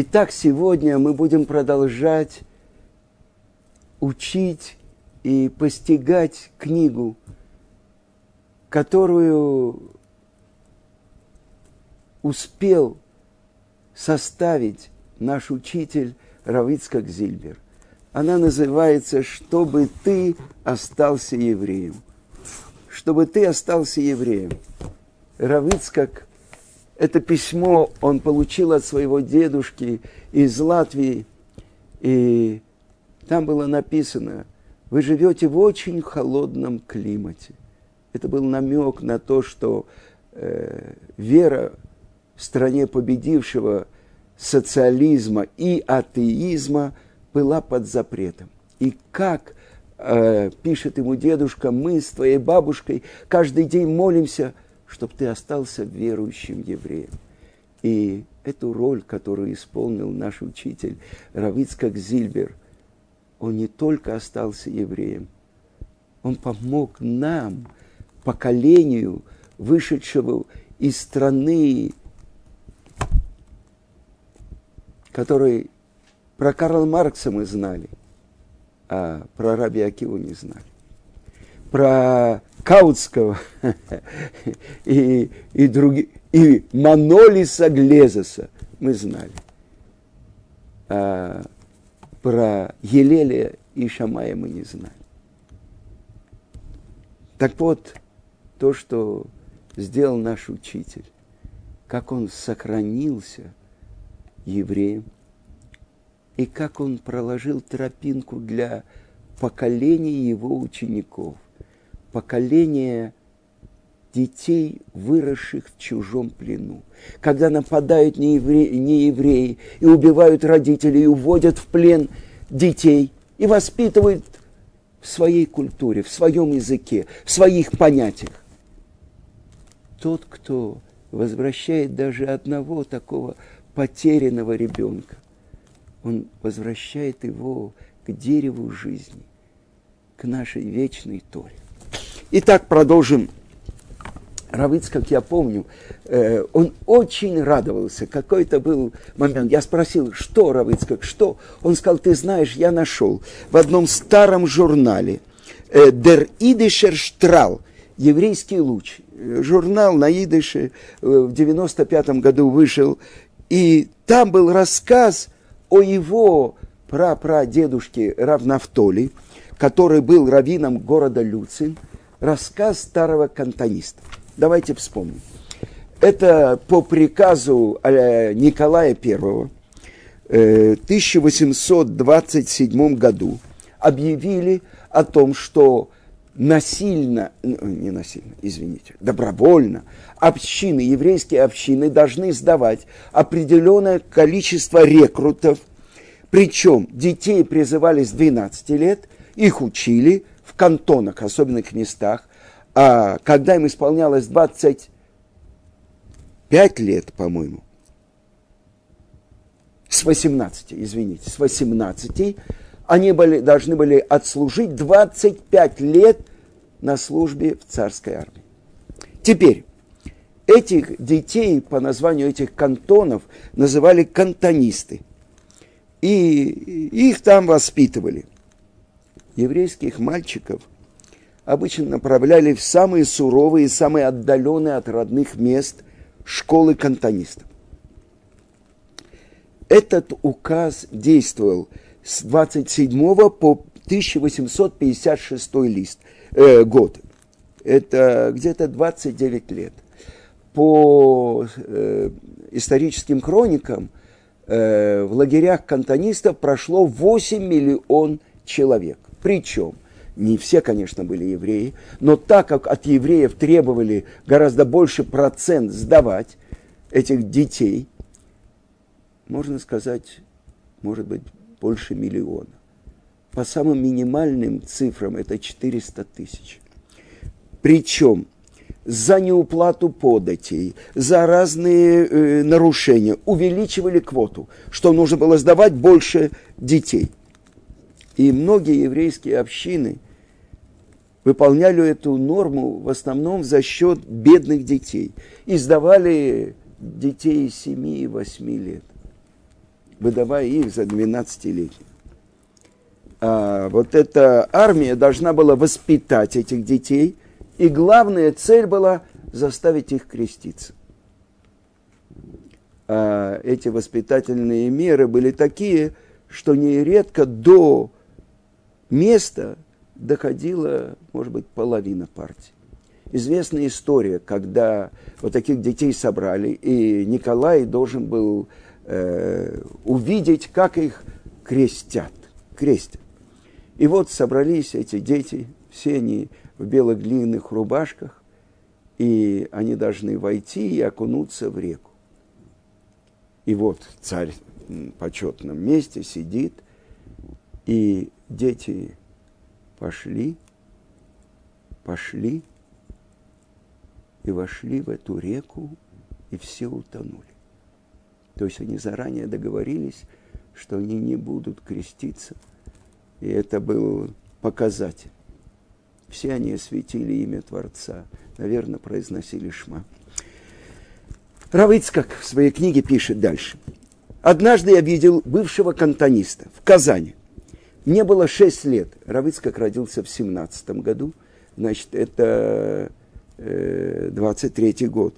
Итак, сегодня мы будем продолжать учить и постигать книгу, которую успел составить наш учитель Равицкак Зильбер. Она называется «Чтобы ты остался евреем». Чтобы ты остался евреем. Равицкак это письмо он получил от своего дедушки из Латвии. И там было написано, вы живете в очень холодном климате. Это был намек на то, что э, вера в стране победившего социализма и атеизма была под запретом. И как э, пишет ему дедушка, мы с твоей бабушкой каждый день молимся – чтобы ты остался верующим евреем. И эту роль, которую исполнил наш учитель Равицкак Зильбер, он не только остался евреем, он помог нам, поколению, вышедшего из страны, которой про Карла Маркса мы знали, а про Раби Акиву не знали. Про Каутского и, и, други, и Манолиса Глезоса мы знали. А про Елелия и Шамая мы не знали. Так вот, то, что сделал наш учитель, как он сохранился евреем, и как он проложил тропинку для поколения его учеников поколение детей, выросших в чужом плену. Когда нападают неевреи, неевреи и убивают родителей, и уводят в плен детей, и воспитывают в своей культуре, в своем языке, в своих понятиях. Тот, кто возвращает даже одного такого потерянного ребенка, он возвращает его к дереву жизни, к нашей вечной Торе. Итак, продолжим. Равиц, как я помню, э, он очень радовался. Какой-то был момент. Я спросил, что, Равиц, как что? Он сказал, ты знаешь, я нашел в одном старом журнале э, «Der Idischer Strahl», «Еврейский луч». Журнал на идыше э, в 95 году вышел. И там был рассказ о его прапрадедушке Равнафтоле, который был раввином города Люцин – рассказ старого кантониста. Давайте вспомним. Это по приказу э, Николая I в 1827 году объявили о том, что насильно, не насильно, извините, добровольно, общины, еврейские общины должны сдавать определенное количество рекрутов, причем детей призывали с 12 лет, их учили – кантонах, особенных местах, а когда им исполнялось 25 лет, по-моему, с 18, извините, с 18, они были, должны были отслужить 25 лет на службе в царской армии. Теперь, этих детей по названию этих кантонов называли кантонисты. И их там воспитывали – еврейских мальчиков обычно направляли в самые суровые самые отдаленные от родных мест школы кантонистов. Этот указ действовал с 27 по 1856 лист, э, год. Это где-то 29 лет. По э, историческим хроникам э, в лагерях кантонистов прошло 8 миллион человек. Причем не все, конечно, были евреи, но так как от евреев требовали гораздо больше процент сдавать этих детей, можно сказать, может быть, больше миллиона. По самым минимальным цифрам это 400 тысяч. Причем за неуплату податей, за разные э, нарушения увеличивали квоту, что нужно было сдавать больше детей. И многие еврейские общины выполняли эту норму в основном за счет бедных детей. И сдавали детей 7 и 8 лет. выдавая их за 12-летних. А вот эта армия должна была воспитать этих детей, и главная цель была заставить их креститься. А эти воспитательные меры были такие, что нередко до места доходила, может быть, половина партии. Известная история, когда вот таких детей собрали, и Николай должен был э, увидеть, как их крестят, крестят. И вот собрались эти дети, все они в белых длинных рубашках, и они должны войти и окунуться в реку. И вот царь в почетном месте сидит, и дети пошли, пошли и вошли в эту реку, и все утонули. То есть они заранее договорились, что они не будут креститься, и это был показатель. Все они осветили имя Творца, наверное, произносили шма. Равыцкак в своей книге пишет дальше. Однажды я видел бывшего кантониста в Казани. Мне было 6 лет. Равыцкак родился в 17 году. Значит, это э, 23 год.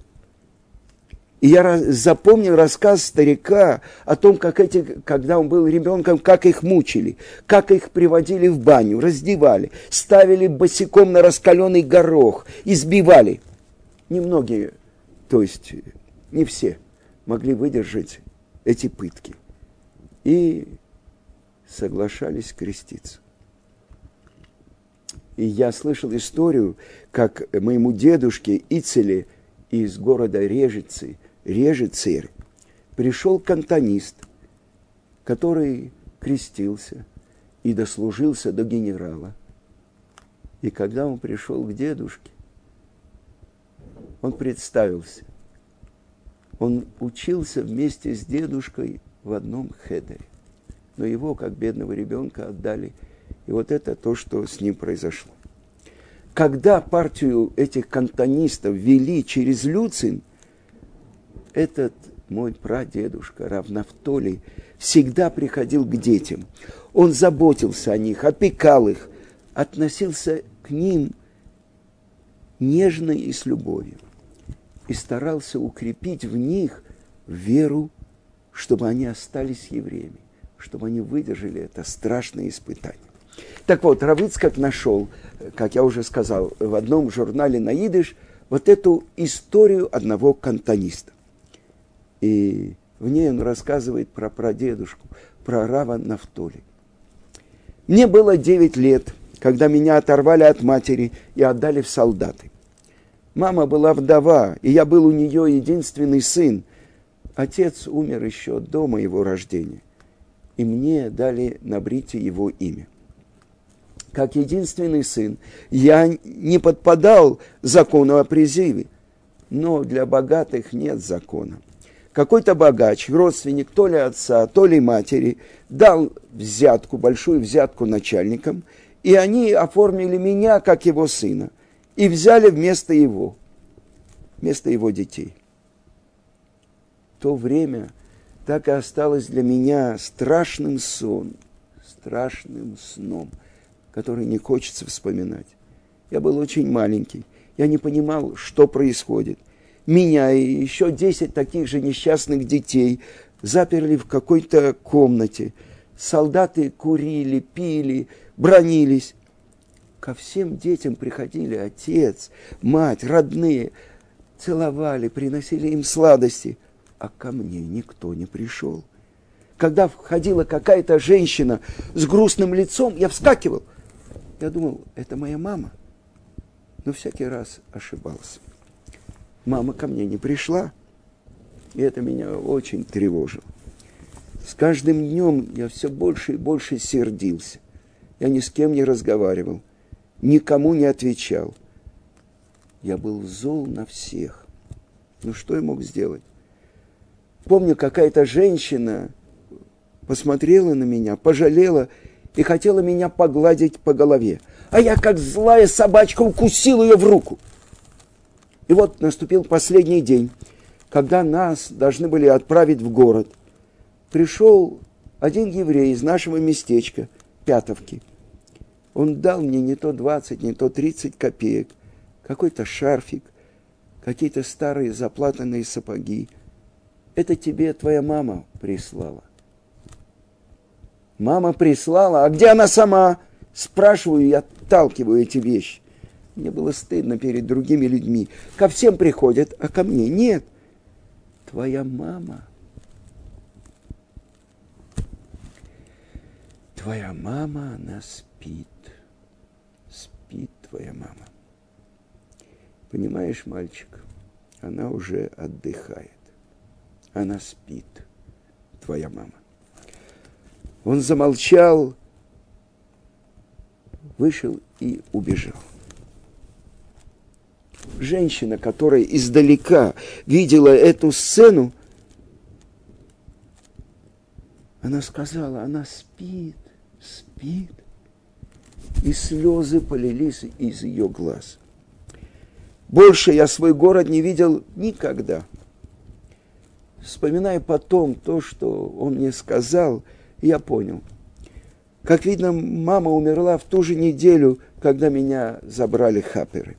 И я запомнил рассказ старика о том, как эти, когда он был ребенком, как их мучили, как их приводили в баню, раздевали, ставили босиком на раскаленный горох, избивали. Немногие, то есть не все, могли выдержать эти пытки. И соглашались креститься. И я слышал историю, как моему дедушке Ицеле из города Режицы, Режицер, пришел кантонист, который крестился и дослужился до генерала. И когда он пришел к дедушке, он представился. Он учился вместе с дедушкой в одном хедере но его, как бедного ребенка, отдали. И вот это то, что с ним произошло. Когда партию этих кантонистов вели через Люцин, этот мой прадедушка Равнафтолий всегда приходил к детям. Он заботился о них, опекал их, относился к ним нежно и с любовью. И старался укрепить в них веру, чтобы они остались евреями чтобы они выдержали это страшное испытание. Так вот, Равыцкак нашел, как я уже сказал, в одном журнале на идыш вот эту историю одного кантониста. И в ней он рассказывает про прадедушку, про Рава Нафтоли. Мне было 9 лет, когда меня оторвали от матери и отдали в солдаты. Мама была вдова, и я был у нее единственный сын. Отец умер еще до моего рождения и мне дали на брите его имя. Как единственный сын, я не подпадал закону о призыве, но для богатых нет закона. Какой-то богач, родственник то ли отца, то ли матери, дал взятку, большую взятку начальникам, и они оформили меня как его сына и взяли вместо его, вместо его детей. В то время – так и осталось для меня страшным сон, страшным сном, который не хочется вспоминать. Я был очень маленький, я не понимал, что происходит. Меня и еще десять таких же несчастных детей заперли в какой-то комнате. Солдаты курили, пили, бронились. Ко всем детям приходили отец, мать, родные, целовали, приносили им сладости – а ко мне никто не пришел. Когда входила какая-то женщина с грустным лицом, я вскакивал. Я думал, это моя мама. Но всякий раз ошибался. Мама ко мне не пришла, и это меня очень тревожило. С каждым днем я все больше и больше сердился. Я ни с кем не разговаривал, никому не отвечал. Я был зол на всех. Ну что я мог сделать? Помню, какая-то женщина посмотрела на меня, пожалела и хотела меня погладить по голове. А я, как злая собачка, укусил ее в руку. И вот наступил последний день, когда нас должны были отправить в город. пришел один еврей из нашего местечка, Пятовки. Он дал мне не то 20, не то 30 копеек, какой-то шарфик, какие-то старые заплатанные сапоги. Это тебе твоя мама прислала. Мама прислала, а где она сама? Спрашиваю и отталкиваю эти вещи. Мне было стыдно перед другими людьми. Ко всем приходят, а ко мне нет. Твоя мама. Твоя мама, она спит. Спит твоя мама. Понимаешь, мальчик, она уже отдыхает. Она спит, твоя мама. Он замолчал, вышел и убежал. Женщина, которая издалека видела эту сцену, она сказала, она спит, спит. И слезы полились из ее глаз. Больше я свой город не видел никогда. Вспоминая потом то, что он мне сказал, я понял. Как видно, мама умерла в ту же неделю, когда меня забрали хаперы.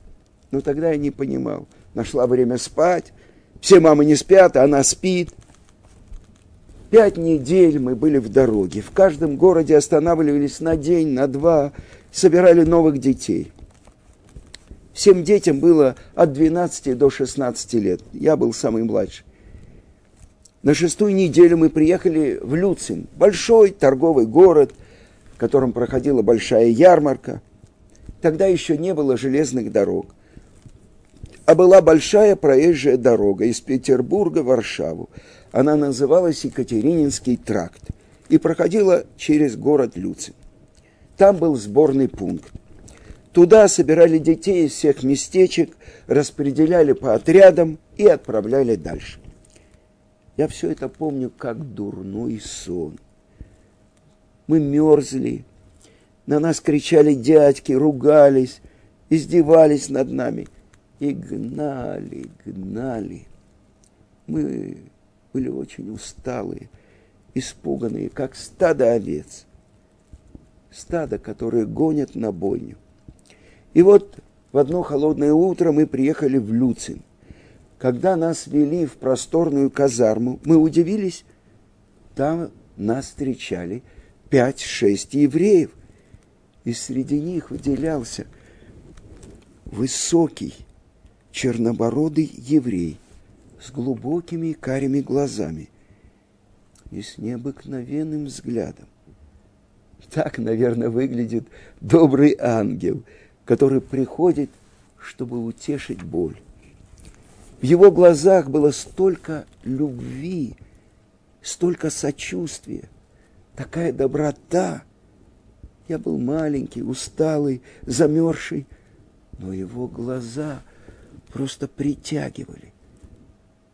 Но тогда я не понимал. Нашла время спать. Все мамы не спят, а она спит. Пять недель мы были в дороге. В каждом городе останавливались на день, на два, собирали новых детей. Всем детям было от 12 до 16 лет. Я был самый младший. На шестую неделю мы приехали в Люцин, большой торговый город, в котором проходила большая ярмарка. Тогда еще не было железных дорог, а была большая проезжая дорога из Петербурга в Варшаву. Она называлась Екатерининский тракт и проходила через город Люцин. Там был сборный пункт. Туда собирали детей из всех местечек, распределяли по отрядам и отправляли дальше. Я все это помню как дурной сон. Мы мерзли, на нас кричали дядьки, ругались, издевались над нами и гнали, гнали. Мы были очень усталые, испуганные, как стадо овец. Стадо, которое гонят на бойню. И вот в одно холодное утро мы приехали в Люцин. Когда нас вели в просторную казарму, мы удивились, там нас встречали пять-шесть евреев. И среди них выделялся высокий, чернобородый еврей с глубокими карими глазами и с необыкновенным взглядом. Так, наверное, выглядит добрый ангел – который приходит, чтобы утешить боль. В его глазах было столько любви, столько сочувствия, такая доброта. Я был маленький, усталый, замерзший, но его глаза просто притягивали,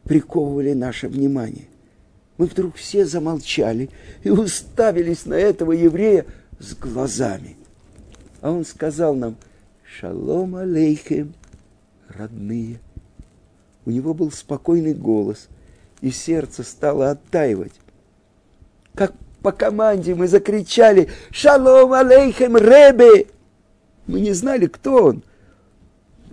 приковывали наше внимание. Мы вдруг все замолчали и уставились на этого еврея с глазами. А он сказал нам, Шалом алейхем, родные. У него был спокойный голос, и сердце стало оттаивать. Как по команде мы закричали «Шалом алейхем, Ребе!» Мы не знали, кто он.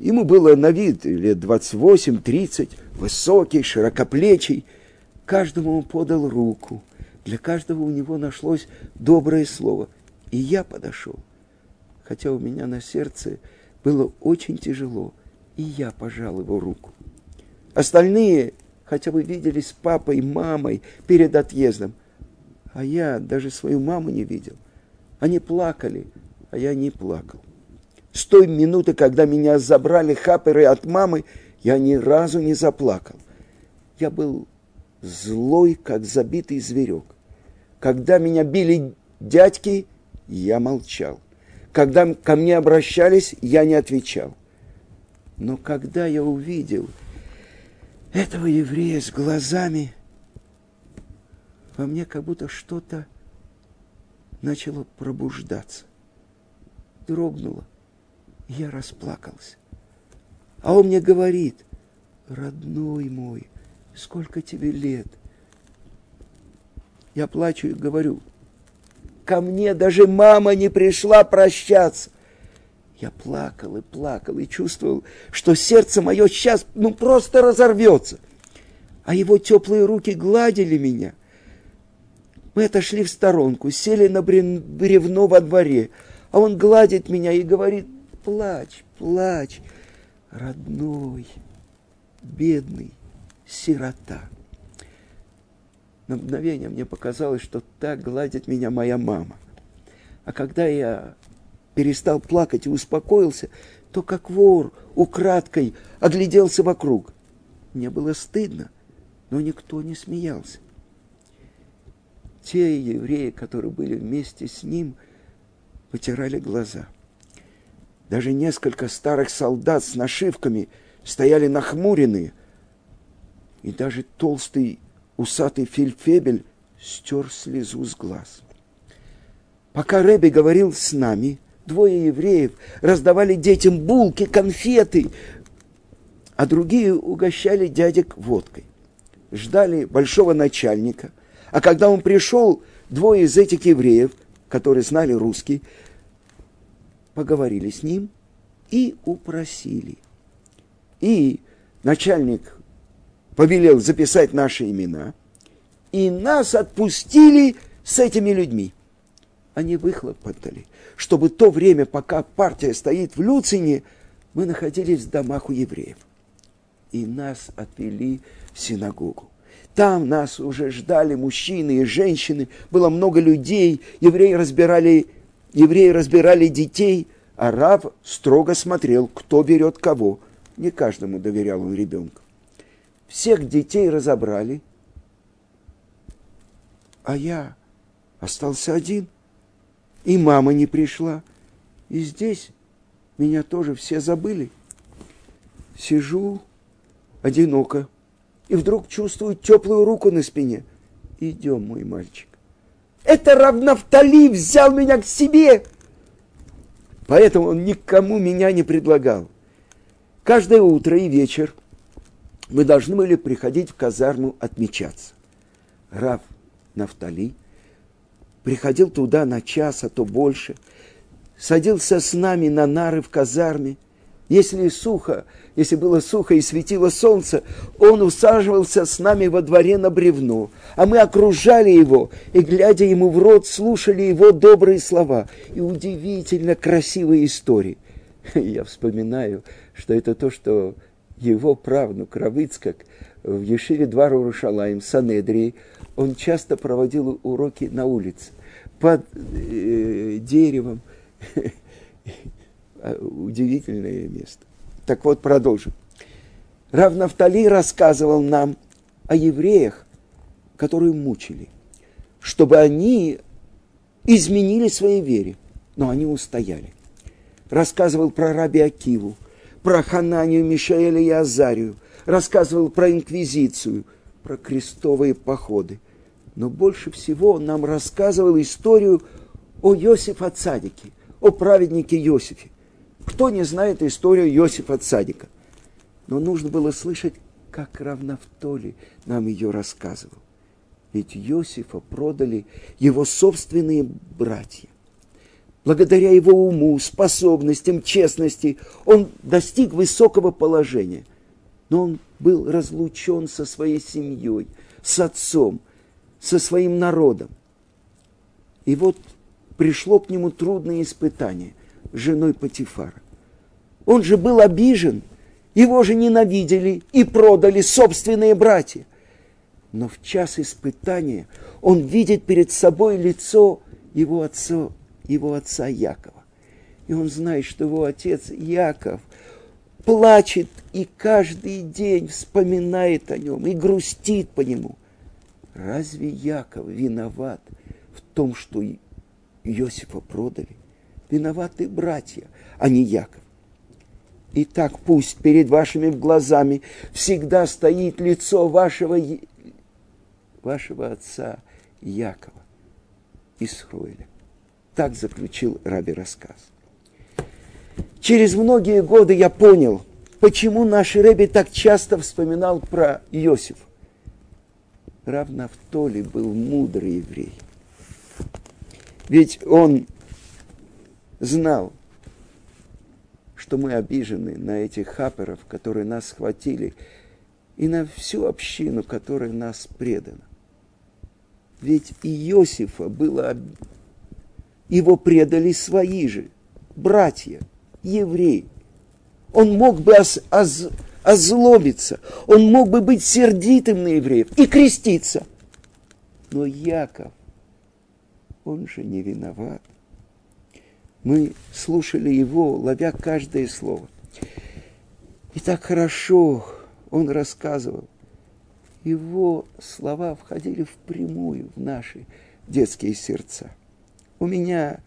Ему было на вид лет 28-30, высокий, широкоплечий. Каждому он подал руку. Для каждого у него нашлось доброе слово. И я подошел – хотя у меня на сердце было очень тяжело, и я пожал его руку. Остальные хотя бы виделись с папой, мамой перед отъездом, а я даже свою маму не видел. Они плакали, а я не плакал. С той минуты, когда меня забрали хаперы от мамы, я ни разу не заплакал. Я был злой, как забитый зверек. Когда меня били дядьки, я молчал. Когда ко мне обращались, я не отвечал. Но когда я увидел этого еврея с глазами, во мне как будто что-то начало пробуждаться. Дрогнуло. Я расплакался. А он мне говорит, родной мой, сколько тебе лет? Я плачу и говорю, ко мне даже мама не пришла прощаться. Я плакал и плакал и чувствовал, что сердце мое сейчас ну просто разорвется. А его теплые руки гладили меня. Мы отошли в сторонку, сели на бревно во дворе, а он гладит меня и говорит, плачь, плачь, родной, бедный, сирота. На мгновение мне показалось, что так гладит меня моя мама. А когда я перестал плакать и успокоился, то как вор украдкой огляделся вокруг. Мне было стыдно, но никто не смеялся. Те евреи, которые были вместе с ним, потирали глаза. Даже несколько старых солдат с нашивками стояли нахмуренные, и даже толстый усатый фельдфебель стер слезу с глаз. Пока Рэби говорил с нами, двое евреев раздавали детям булки, конфеты, а другие угощали дядек водкой. Ждали большого начальника, а когда он пришел, двое из этих евреев, которые знали русский, поговорили с ним и упросили. И начальник повелел записать наши имена, и нас отпустили с этими людьми. Они выхлопотали, чтобы то время, пока партия стоит в Люцине, мы находились в домах у евреев. И нас отвели в синагогу. Там нас уже ждали мужчины и женщины, было много людей, евреи разбирали, евреи разбирали детей, а Рав строго смотрел, кто берет кого. Не каждому доверял он ребенка. Всех детей разобрали, а я остался один. И мама не пришла. И здесь меня тоже все забыли. Сижу одиноко. И вдруг чувствую теплую руку на спине. Идем, мой мальчик. Это Равнафтали взял меня к себе. Поэтому он никому меня не предлагал. Каждое утро и вечер мы должны были приходить в казарму отмечаться. Рав Нафтали приходил туда на час, а то больше, садился с нами на нары в казарме. Если сухо, если было сухо и светило солнце, он усаживался с нами во дворе на бревно, а мы окружали его и, глядя ему в рот, слушали его добрые слова и удивительно красивые истории. Я вспоминаю, что это то, что его правнук Равицкак в Ешиве Двару Рушалаем, Санедрии, он часто проводил уроки на улице, под э, деревом. Удивительное место. Так вот, продолжим. Равнафтали рассказывал нам о евреях, которые мучили, чтобы они изменили своей вере, но они устояли. Рассказывал про раби Акиву, про Хананию, Мишаэля и Азарию, рассказывал про инквизицию, про крестовые походы. Но больше всего он нам рассказывал историю о Йосифе Цадике, о праведнике Йосифе. Кто не знает историю Йосифа Цадика? Но нужно было слышать, как Равнафтоли нам ее рассказывал. Ведь Йосифа продали его собственные братья. Благодаря его уму, способностям, честности он достиг высокого положения. Но он был разлучен со своей семьей, с отцом, со своим народом. И вот пришло к нему трудное испытание с женой Патифара. Он же был обижен, его же ненавидели и продали собственные братья. Но в час испытания он видит перед собой лицо его отца его отца Якова. И он знает, что его отец Яков плачет и каждый день вспоминает о нем и грустит по нему. Разве Яков виноват в том, что Иосифа продали? Виноваты братья, а не Яков. И так пусть перед вашими глазами всегда стоит лицо вашего, вашего отца Якова, Исруэля. Так заключил Раби рассказ. Через многие годы я понял, почему наш Рэби так часто вспоминал про Иосиф. Рав Нафтоли был мудрый еврей. Ведь он знал, что мы обижены на этих хаперов, которые нас схватили, и на всю общину, которая нас предана. Ведь и Иосифа было... Его предали свои же, братья, евреи. Он мог бы оз, оз, озлобиться, он мог бы быть сердитым на евреев и креститься. Но Яков, он же не виноват. Мы слушали его, ловя каждое слово. И так хорошо он рассказывал. Его слова входили впрямую в наши детские сердца. У меня,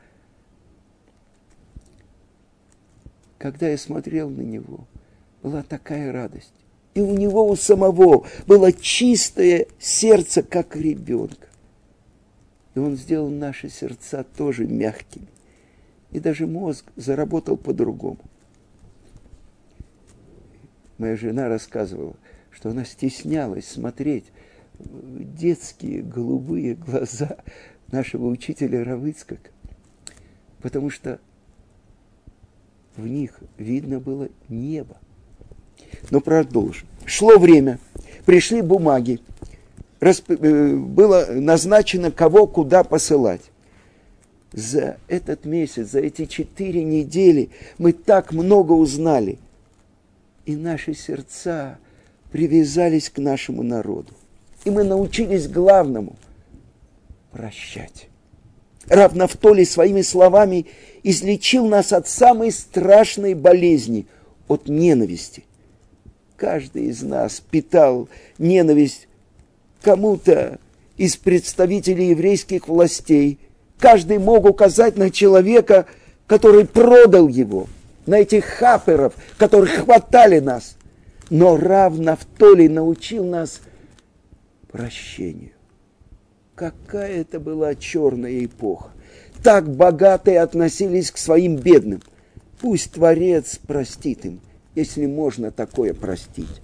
когда я смотрел на него, была такая радость. И у него у самого было чистое сердце, как ребенка. И он сделал наши сердца тоже мягкими и даже мозг заработал по-другому. Моя жена рассказывала, что она стеснялась смотреть детские голубые глаза нашего учителя Равыцкак, потому что в них видно было небо. Но продолжим. Шло время, пришли бумаги, э, было назначено, кого куда посылать за этот месяц, за эти четыре недели мы так много узнали. И наши сердца привязались к нашему народу. И мы научились главному – прощать. Раб Нафтоли своими словами излечил нас от самой страшной болезни – от ненависти. Каждый из нас питал ненависть кому-то из представителей еврейских властей – Каждый мог указать на человека, который продал его, на этих хаперов, которые хватали нас. Но Рав Нафтоли научил нас прощению. Какая это была черная эпоха. Так богатые относились к своим бедным. Пусть Творец простит им, если можно такое простить.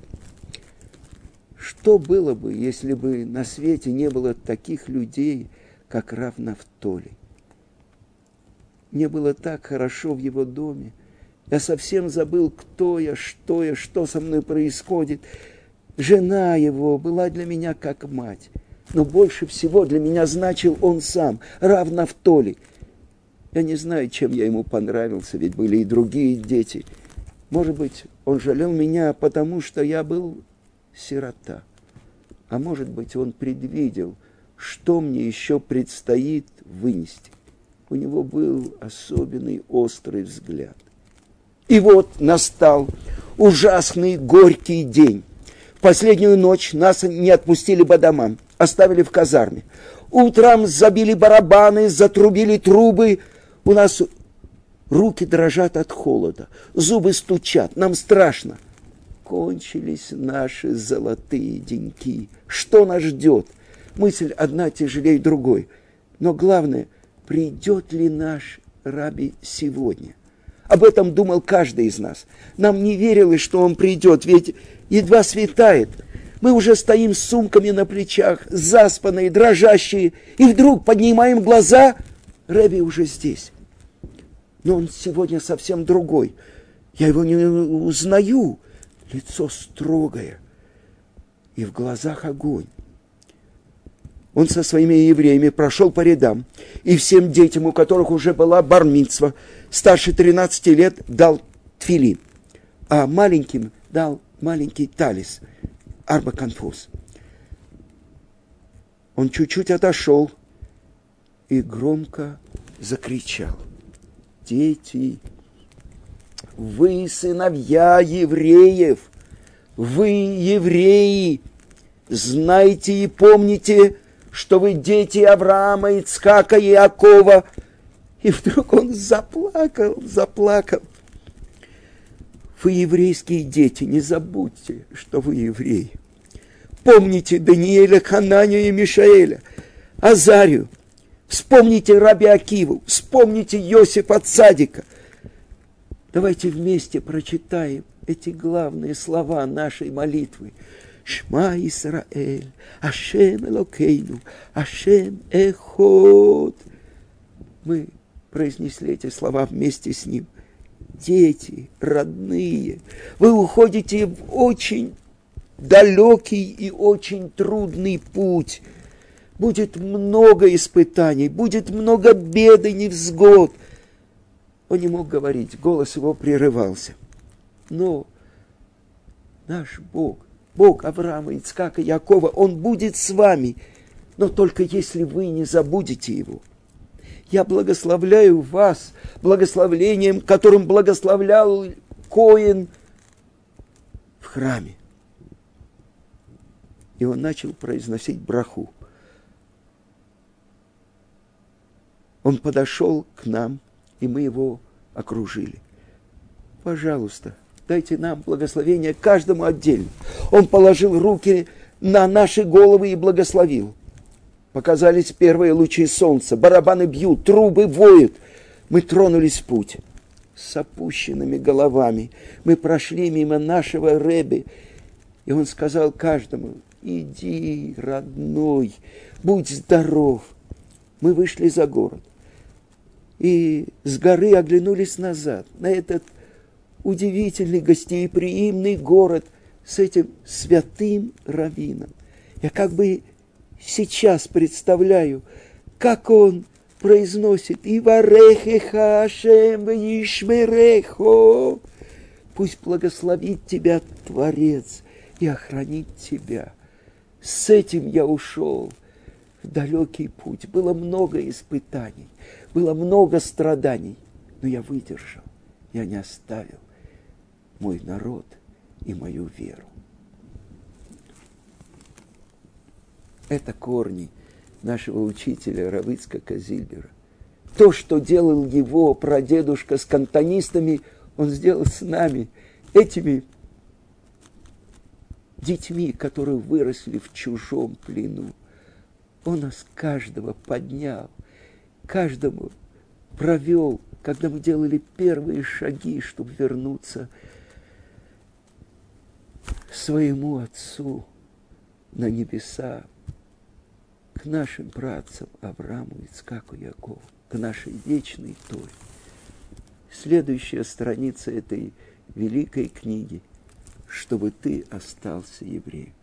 Что было бы, если бы на свете не было таких людей – как Рав Нафтоли. Мне было так хорошо в его доме. Я совсем забыл, кто я, что я, что со мной происходит. Жена его была для меня как мать. Но больше всего для меня значил он сам, Рав Нафтоли. Я не знаю, чем я ему понравился, ведь были и другие дети. Может быть, он жалел меня, потому что я был сирота. А может быть, он предвидел, что мне еще предстоит вынести. У него был особенный острый взгляд. И вот настал ужасный горький день. В последнюю ночь нас не отпустили по домам, оставили в казарме. Утром забили барабаны, затрубили трубы. У нас руки дрожат от холода, зубы стучат, нам страшно. Кончились наши золотые деньки. Что нас ждет? – мысль одна тяжелее другой. Но главное, придет ли наш Раби сегодня? Об этом думал каждый из нас. Нам не верилось, что он придет, ведь едва светает. Мы уже стоим с сумками на плечах, заспанные, дрожащие, и вдруг поднимаем глаза, Раби уже здесь. Но он сегодня совсем другой. Я его не узнаю. Лицо строгое, и в глазах огонь он со своими евреями прошел по рядам, и всем детям, у которых уже была бармитсва, старше 13 лет, дал тфилин, а маленьким дал маленький талис, арбаконфуз. Он чуть-чуть отошел и громко закричал. Дети, вы сыновья евреев, вы евреи, знайте и помните, что вы дети Авраама, Ицкака и Иакова. И вдруг он заплакал, заплакал. Вы еврейские дети, не забудьте, что вы евреи. Помните Даниэля, Хананию и Мишаэля, Азарию. Вспомните Раби Акиву, вспомните Йосифа Цадика. Давайте вместе прочитаем эти главные слова нашей молитвы. Шма Исраэль, Ашем Элокейну, Ашем Эхот. Мы произнесли эти слова вместе с ним. Дети, родные, вы уходите в очень далекий и очень трудный путь. Будет много испытаний, будет много бед и невзгод. Он не мог говорить, голос его прерывался. Но наш Бог, Бог Авраама, Ицкака, Якова, Он будет с вами, но только если вы не забудете Его. Я благословляю вас благословлением, которым благословлял Коин в храме. И он начал произносить браху. Он подошел к нам, и мы его окружили. Пожалуйста, дайте нам благословение каждому отдельно. Он положил руки на наши головы и благословил. Показались первые лучи солнца, барабаны бьют, трубы воют. Мы тронулись в путь. С опущенными головами мы прошли мимо нашего Рэби, и он сказал каждому, иди, родной, будь здоров. Мы вышли за город. И с горы оглянулись назад, на этот удивительный гостеприимный город с этим святым раввином. Я как бы сейчас представляю, как он произносит «Иварехеха Ашем Ишмерехо». Пусть благословит тебя Творец и охранит тебя. С этим я ушел в далекий путь. Было много испытаний, было много страданий, но я выдержал, я не оставил мой народ и мою веру. Это корни нашего учителя Равицка Казильбера. То, что делал его прадедушка с кантонистами, он сделал с нами, этими детьми, которые выросли в чужом плену. Он нас каждого поднял, каждому провел, когда мы делали первые шаги, чтобы вернуться своему Отцу на небеса, к нашим братцам Аврааму, Ицкаку, Якову, к нашей вечной Торе. Следующая страница этой великой книги – чтобы ты остался евреем.